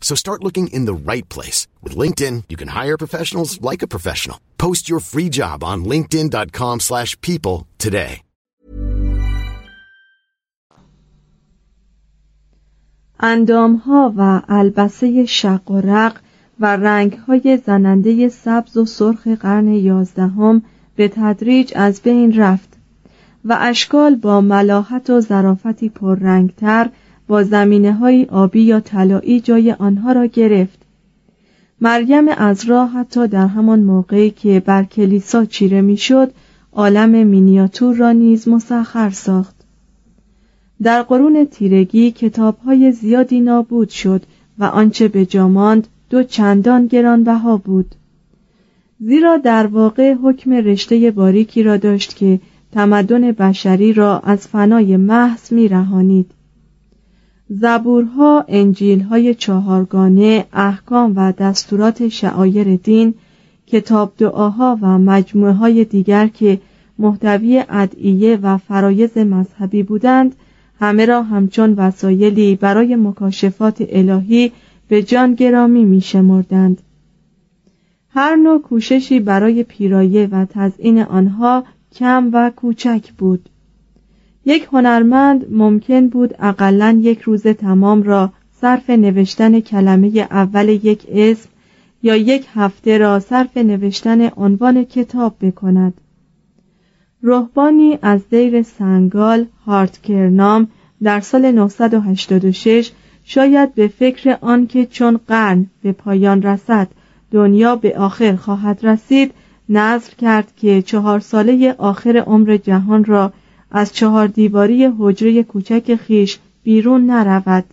So start looking in the right place. With LinkedIn, you can hire professionals like a professional. Post your free job on linkedin.com/people slash people today. اندامها و البسه شق و رق و رنگهای زننده سبز و سرخ قرن یازدهم به تدریج از بین رفت و اشکال با ملاحت و ظرافتی پررنگتر با زمینه های آبی یا طلایی جای آنها را گرفت. مریم از راه حتی در همان موقعی که بر کلیسا چیره می‌شد عالم مینیاتور را نیز مسخر ساخت. در قرون تیرگی کتابهای زیادی نابود شد و آنچه به جاماند دو چندان گرانبها بود. زیرا در واقع حکم رشته باریکی را داشت که تمدن بشری را از فنای محض میرهانید. زبورها انجیلهای چهارگانه احکام و دستورات شعایر دین کتاب دعاها و مجموعه های دیگر که محتوی ادعیه و فرایز مذهبی بودند همه را همچون وسایلی برای مکاشفات الهی به جان گرامی می شمردند. هر نوع کوششی برای پیرایه و تزئین آنها کم و کوچک بود یک هنرمند ممکن بود اقلا یک روز تمام را صرف نوشتن کلمه اول یک اسم یا یک هفته را صرف نوشتن عنوان کتاب بکند. رهبانی از دیر سنگال هارتکرنام در سال 986 شاید به فکر آنکه چون قرن به پایان رسد دنیا به آخر خواهد رسید نظر کرد که چهار ساله آخر عمر جهان را از چهار دیواری حجره کوچک خیش بیرون نرود.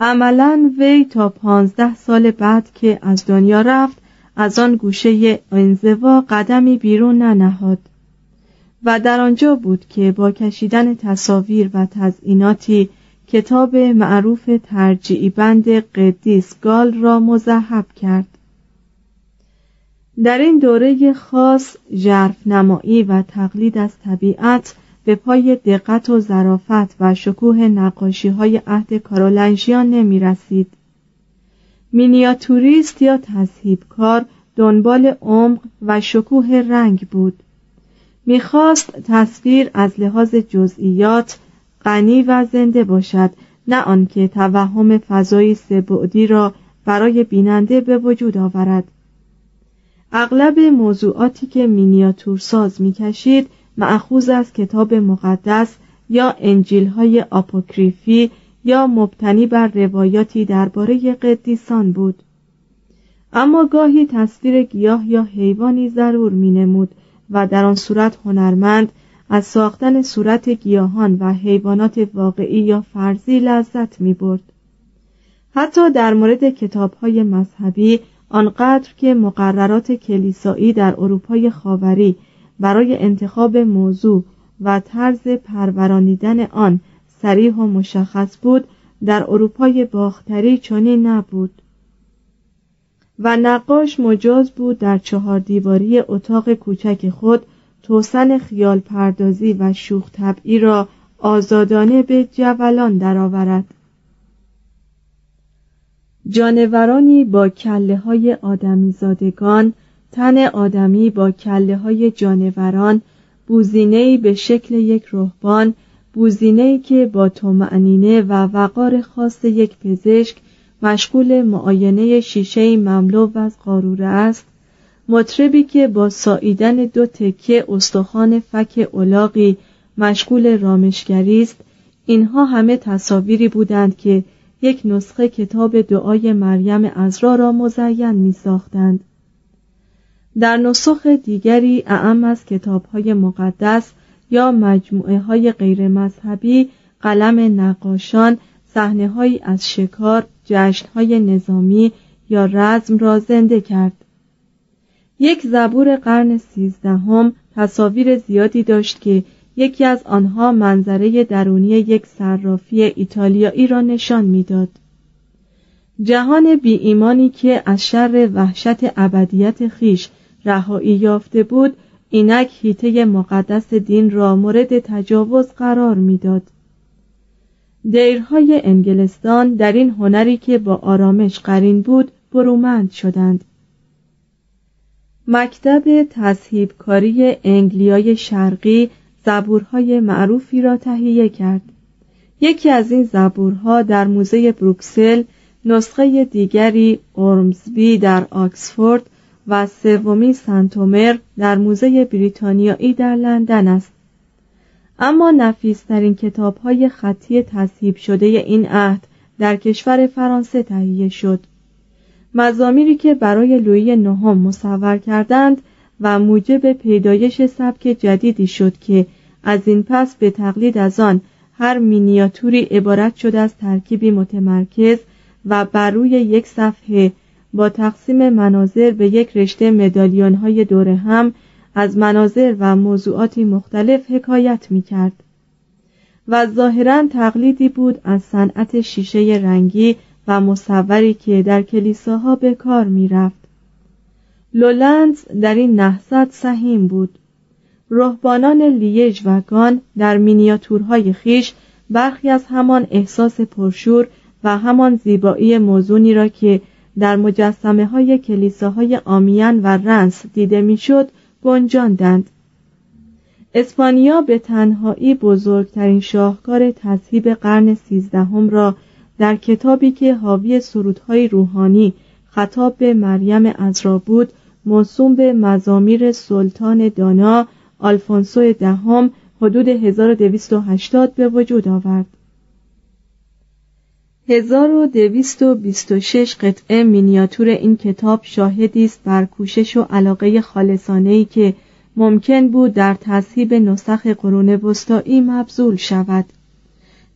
عملا وی تا پانزده سال بعد که از دنیا رفت از آن گوشه انزوا قدمی بیرون ننهاد. و در آنجا بود که با کشیدن تصاویر و تزئیناتی کتاب معروف ترجیعی بند قدیس گال را مذهب کرد. در این دوره خاص ژرف نمایی و تقلید از طبیعت به پای دقت و ظرافت و شکوه نقاشی های عهد کارولنژیان نمی رسید. مینیاتوریست یا کار دنبال عمق و شکوه رنگ بود می‌خواست تصویر از لحاظ جزئیات غنی و زنده باشد نه آنکه توهم فضای سهبعدی را برای بیننده به وجود آورد اغلب موضوعاتی که مینیاتورساز می‌کشید معخوز از کتاب مقدس یا انجیل های آپوکریفی یا مبتنی بر روایاتی درباره قدیسان بود اما گاهی تصویر گیاه یا حیوانی ضرور می نمود و در آن صورت هنرمند از ساختن صورت گیاهان و حیوانات واقعی یا فرضی لذت می برد. حتی در مورد کتاب های مذهبی آنقدر که مقررات کلیسایی در اروپای خاوری برای انتخاب موضوع و طرز پرورانیدن آن سریح و مشخص بود در اروپای باختری چنین نبود و نقاش مجاز بود در چهار دیواری اتاق کوچک خود توسن خیال پردازی و شوخ طبعی را آزادانه به جولان درآورد. جانورانی با کله های آدمی زادگان تن آدمی با کله های جانوران بوزینهی به شکل یک رهبان بوزینهی که با تومعنینه و وقار خاص یک پزشک مشغول معاینه شیشه مملو از قاروره است. مطربی که با ساییدن دو تکه استخوان فک اولاغی مشغول رامشگری است. اینها همه تصاویری بودند که یک نسخه کتاب دعای مریم ازرا را مزین می ساختند. در نسخ دیگری اعم از کتاب های مقدس یا مجموعه های غیر مذهبی قلم نقاشان صحنه از شکار جشن های نظامی یا رزم را زنده کرد یک زبور قرن سیزدهم تصاویر زیادی داشت که یکی از آنها منظره درونی یک صرافی ایتالیایی را نشان می‌داد. جهان بی ایمانی که از شر وحشت ابدیت خیش رهایی یافته بود اینک هیته مقدس دین را مورد تجاوز قرار می‌داد. دیرهای انگلستان در این هنری که با آرامش قرین بود برومند شدند مکتب تصهیبکاری انگلیای شرقی زبورهای معروفی را تهیه کرد. یکی از این زبورها در موزه بروکسل نسخه دیگری اورمزبی در آکسفورد و سومی سنتومر در موزه بریتانیایی در لندن است. اما نفیسترین کتاب های خطی تصحیب شده این عهد در کشور فرانسه تهیه شد. مزامیری که برای لویی نهم مصور کردند و موجب پیدایش سبک جدیدی شد که از این پس به تقلید از آن هر مینیاتوری عبارت شده از ترکیبی متمرکز و بر روی یک صفحه با تقسیم مناظر به یک رشته مدالیون های دور هم از مناظر و موضوعاتی مختلف حکایت می کرد و ظاهرا تقلیدی بود از صنعت شیشه رنگی و مصوری که در کلیساها به کار می رفت. لولندز در این نهضت سهیم بود. رهبانان لیژ و گان در مینیاتورهای خیش برخی از همان احساس پرشور و همان زیبایی موزونی را که در مجسمه های کلیساهای آمیان و رنس دیده می‌شد گنجاندند. اسپانیا به تنهایی بزرگترین شاهکار تصهیب قرن سیزدهم را در کتابی که حاوی سرودهای روحانی خطاب به مریم ازرا بود موسوم به مزامیر سلطان دانا آلفونسو دهم حدود 1280 به وجود آورد. 1226 قطعه مینیاتور این کتاب شاهدی است بر کوشش و علاقه خالصانه‌ای که ممکن بود در تصحیب نسخ قرون وسطایی مبذول شود.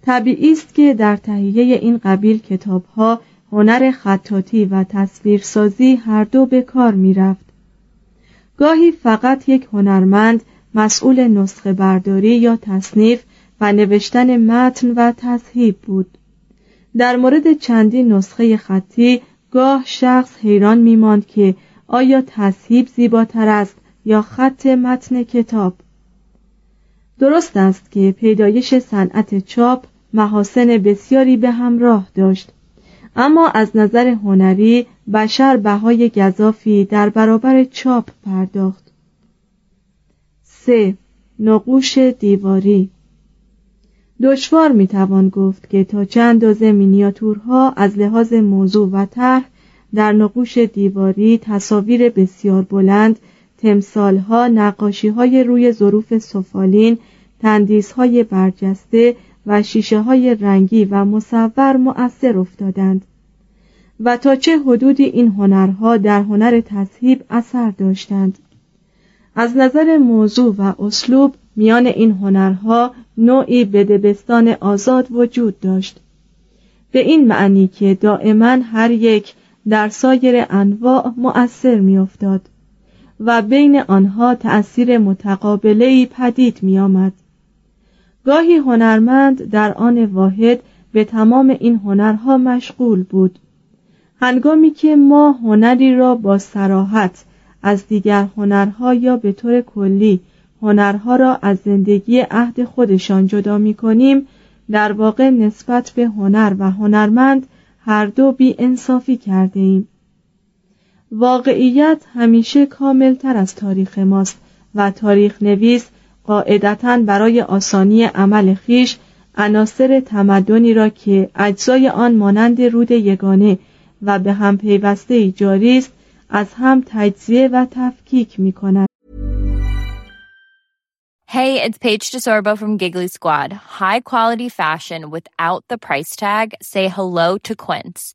طبیعی است که در تهیه این قبیل کتابها هنر خطاطی و تصویرسازی هر دو به کار می‌رفت. گاهی فقط یک هنرمند مسئول نسخه برداری یا تصنیف و نوشتن متن و تصحیب بود. در مورد چندین نسخه خطی گاه شخص حیران میماند که آیا تصحیب زیباتر است یا خط متن کتاب. درست است که پیدایش صنعت چاپ محاسن بسیاری به همراه داشت. اما از نظر هنری بشر بهای گذافی در برابر چاپ پرداخت. سه نقوش دیواری. دشوار می‌توان گفت که تا چند اندازه مینیاتورها از لحاظ موضوع و طرح در نقوش دیواری تصاویر بسیار بلند تمثالها نقاشیهای روی ظروف سفالین تندیسهای برجسته و شیشه های رنگی و مصور مؤثر افتادند. و تا چه حدودی این هنرها در هنر تصهیب اثر داشتند. از نظر موضوع و اسلوب میان این هنرها نوعی بدبستان آزاد وجود داشت. به این معنی که دائما هر یک در سایر انواع مؤثر میافتاد و بین آنها تأثیر متقابلهای پدید میآمد. گاهی هنرمند در آن واحد به تمام این هنرها مشغول بود هنگامی که ما هنری را با سراحت از دیگر هنرها یا به طور کلی هنرها را از زندگی عهد خودشان جدا می کنیم در واقع نسبت به هنر و هنرمند هر دو بی انصافی کرده ایم. واقعیت همیشه کامل تر از تاریخ ماست و تاریخ نویس قاعدتا برای آسانی عمل خیش عناصر تمدنی را که اجزای آن مانند رود یگانه و به هم پیوسته جاری است از هم تجزیه و تفکیک می کند. Hey, it's Paige DeSorbo from Giggly Squad. High quality fashion without the price tag. Say hello to Quince.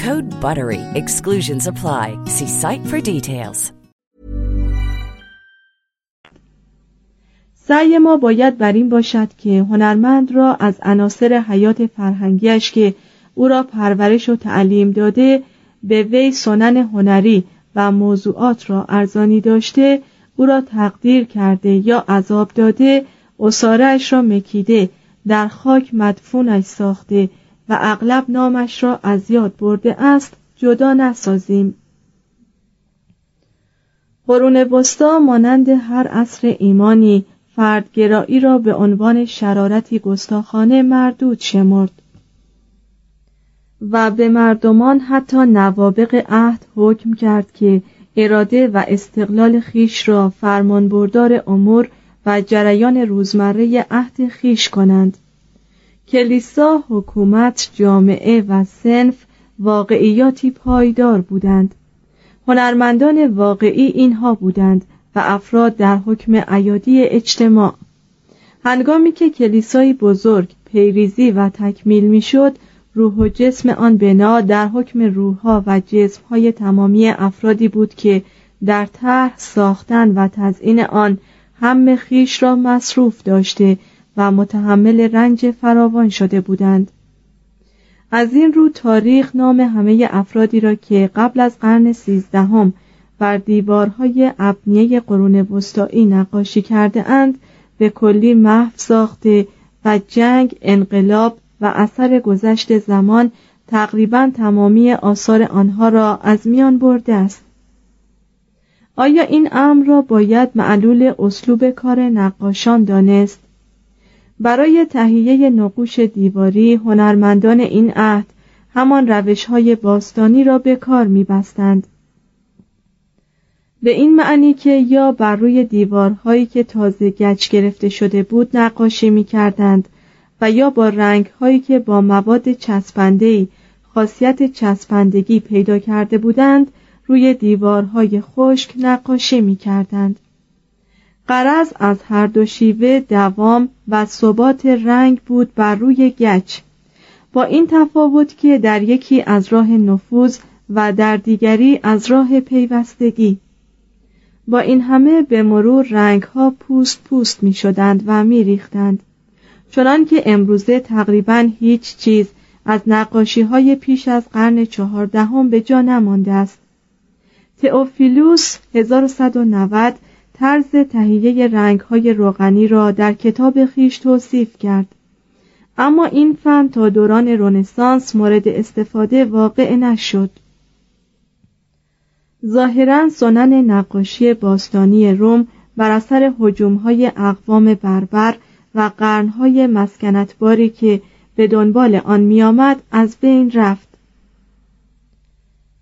Code BUTTERY. Exclusions apply. See site for details. سعی ما باید بر این باشد که هنرمند را از عناصر حیات فرهنگیش که او را پرورش و تعلیم داده به وی سنن هنری و موضوعات را ارزانی داشته او را تقدیر کرده یا عذاب داده اصارش را مکیده در خاک مدفونش ساخته و اغلب نامش را از یاد برده است جدا نسازیم. قرون وسطا مانند هر عصر ایمانی فردگرایی را به عنوان شرارتی گستاخانه مردود شمرد. و به مردمان حتی نوابق عهد حکم کرد که اراده و استقلال خیش را فرمانبردار امور و جریان روزمره عهد خیش کنند. کلیسا حکومت جامعه و سنف واقعیاتی پایدار بودند. هنرمندان واقعی اینها بودند و افراد در حکم ایادی اجتماع. هنگامی که کلیسای بزرگ پیریزی و تکمیل می‌شد روح و جسم آن بنا در حکم روحها و جسمهای تمامی افرادی بود که در طرح ساختن و تزئین آن هم خیش را مصروف داشته و متحمل رنج فراوان شده بودند. از این رو تاریخ نام همه افرادی را که قبل از قرن سیزدهم بر دیوارهای ابنیه قرون وسطایی نقاشی کرده اند به کلی محو ساخته و جنگ انقلاب و اثر گذشت زمان تقریبا تمامی آثار آنها را از میان برده است. آیا این امر را باید معلول اسلوب کار نقاشان دانست؟ برای تهیه نقوش دیواری هنرمندان این عهد همان روش های باستانی را به کار می بستند. به این معنی که یا بر روی دیوارهایی که تازه گچ گرفته شده بود نقاشی می کردند و یا با رنگهایی که با مواد چسبندهی خاصیت چسبندگی پیدا کرده بودند روی دیوارهای خشک نقاشی می کردند. قرض از هر دو شیوه دوام و ثبات رنگ بود بر روی گچ. با این تفاوت که در یکی از راه نفوذ و در دیگری از راه پیوستگی. با این همه به مرور رنگ ها پوست پوست می شدند و می ریختند چنان که امروزه تقریبا هیچ چیز از نقاشی های پیش از قرن چهاردهم به جا نمانده است. تئوفیلوس 1190 طرز تهیه رنگ های روغنی را در کتاب خیش توصیف کرد. اما این فن تا دوران رنسانس مورد استفاده واقع نشد. ظاهرا سنن نقاشی باستانی روم بر اثر های اقوام بربر و قرنهای مسکنتباری که به دنبال آن میآمد از بین رفت.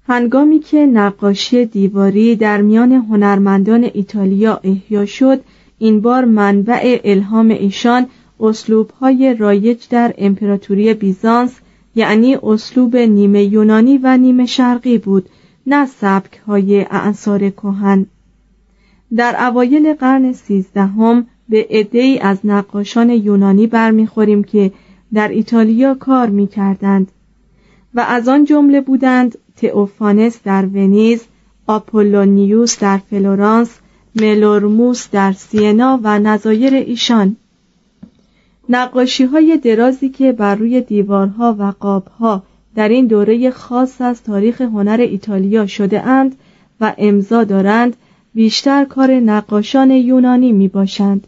هنگامی که نقاشی دیواری در میان هنرمندان ایتالیا احیا شد این بار منبع الهام ایشان های رایج در امپراتوری بیزانس یعنی اسلوب نیمه یونانی و نیمه شرقی بود نه سبک های اعصار کهن. در اوایل قرن سیزدهم به عدهای از نقاشان یونانی برمیخوریم که در ایتالیا کار می‌کردند. و از آن جمله بودند تئوفانس در ونیز آپولونیوس در فلورانس ملورموس در سینا و نظایر ایشان نقاشی های درازی که بر روی دیوارها و قابها در این دوره خاص از تاریخ هنر ایتالیا شده اند و امضا دارند بیشتر کار نقاشان یونانی می باشند.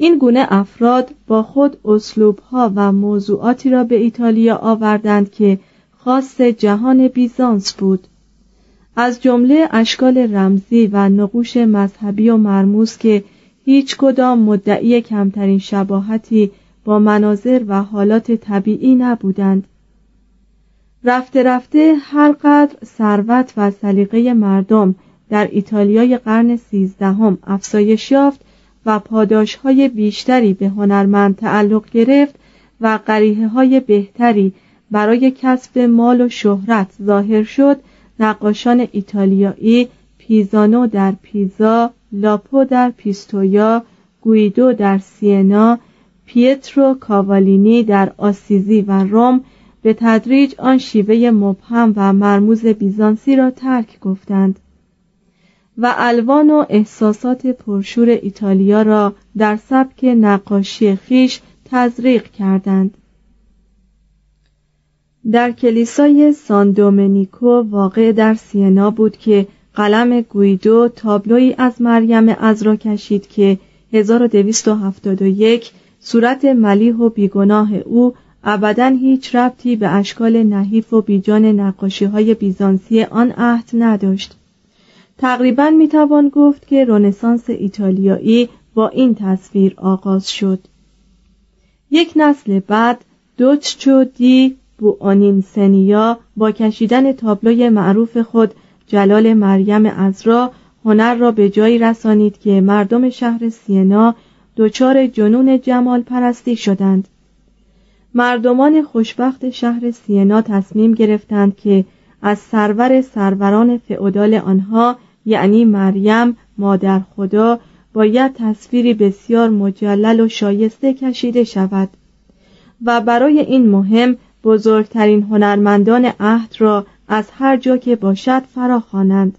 این گونه افراد با خود اسلوبها و موضوعاتی را به ایتالیا آوردند که خاص جهان بیزانس بود. از جمله اشکال رمزی و نقوش مذهبی و مرموز که هیچ کدام مدعی کمترین شباهتی با مناظر و حالات طبیعی نبودند. رفته رفته هر قدر ثروت و سلیقه مردم در ایتالیای قرن سیزدهم افزایش یافت و پاداشهای بیشتری به هنرمند تعلق گرفت و قریه های بهتری برای کسب مال و شهرت ظاهر شد نقاشان ایتالیایی پیزانو در پیزا لاپو در پیستویا گویدو در سینا پیترو کاوالینی در آسیزی و روم. به تدریج آن شیوه مبهم و مرموز بیزانسی را ترک گفتند. و الوان و احساسات پرشور ایتالیا را در سبک نقاشی خیش تزریق کردند. در کلیسای سان دومنیکو واقع در سینا بود که قلم گویدو تابلوی از مریم را کشید که 1271 صورت ملیح و بیگناه او ابدا هیچ ربطی به اشکال نحیف و بیجان نقاشی های بیزانسی آن عهد نداشت. تقریبا می‌توان گفت که رنسانس ایتالیایی با این تصویر آغاز شد. یک نسل بعد دوچچو دی بو سنیا با کشیدن تابلوی معروف خود جلال مریم ازرا هنر را به جایی رسانید که مردم شهر سینا دچار جنون جمال پرستی شدند. مردمان خوشبخت شهر سینا تصمیم گرفتند که از سرور سروران فعودال آنها یعنی مریم مادر خدا باید تصویری بسیار مجلل و شایسته کشیده شود. و برای این مهم بزرگترین هنرمندان عهد را از هر جا که باشد فراخوانند.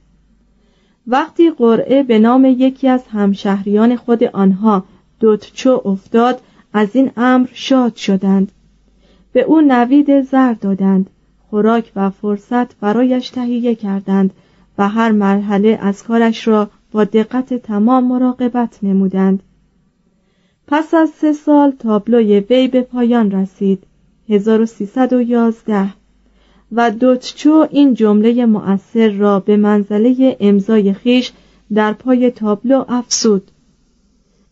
وقتی قرعه به نام یکی از همشهریان خود آنها دوتچو افتاد از این امر شاد شدند. به او نوید زر دادند. خوراک و فرصت برایش تهیه کردند. و هر مرحله از کارش را با دقت تمام مراقبت نمودند. پس از سه سال تابلوی وی به پایان رسید 1311 و دوتچو این جمله مؤثر را به منزله امضای خیش در پای تابلو افسود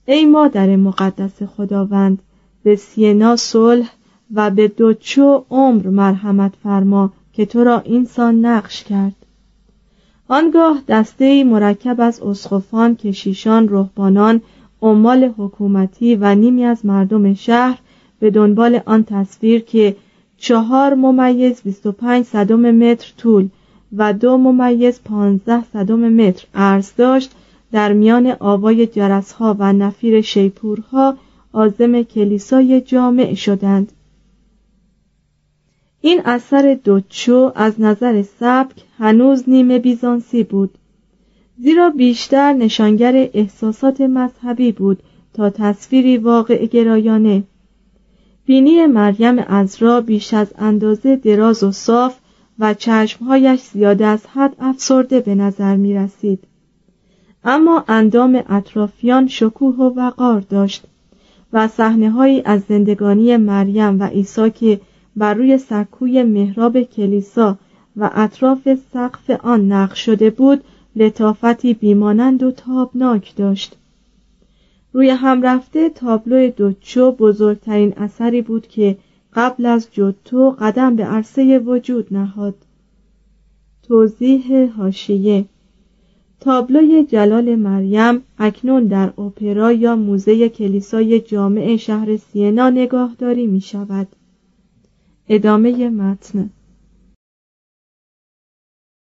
ای مادر مقدس خداوند به سینا صلح و به دوچو عمر مرحمت فرما که تو را اینسان نقش کرد. آنگاه دسته مرکب از اسخفان کشیشان رهبانان عمال حکومتی و نیمی از مردم شهر به دنبال آن تصویر که چهار ممیز 25 صدم متر طول و دو ممیز 15 صدم متر عرض داشت در میان آوای جرسها و نفیر شیپورها آزم کلیسای جامع شدند. این اثر دوچو از نظر سبک هنوز نیمه بیزانسی بود زیرا بیشتر نشانگر احساسات مذهبی بود تا تصویری واقع گرایانه بینی مریم ازرا بیش از اندازه دراز و صاف و چشمهایش زیاده از حد افسرده به نظر می رسید. اما اندام اطرافیان شکوه و وقار داشت و صحنه از زندگانی مریم و عیسی که بر روی سکوی محراب کلیسا و اطراف سقف آن نقش شده بود لطافتی بیمانند و تابناک داشت. روی هم رفته تابلو دوچو بزرگترین اثری بود که قبل از جوتو قدم به عرصه وجود نهاد. توضیح هاشیه تابلوی جلال مریم اکنون در اپرا یا موزه کلیسای جامع شهر سینا نگاهداری می شود ادامه متن.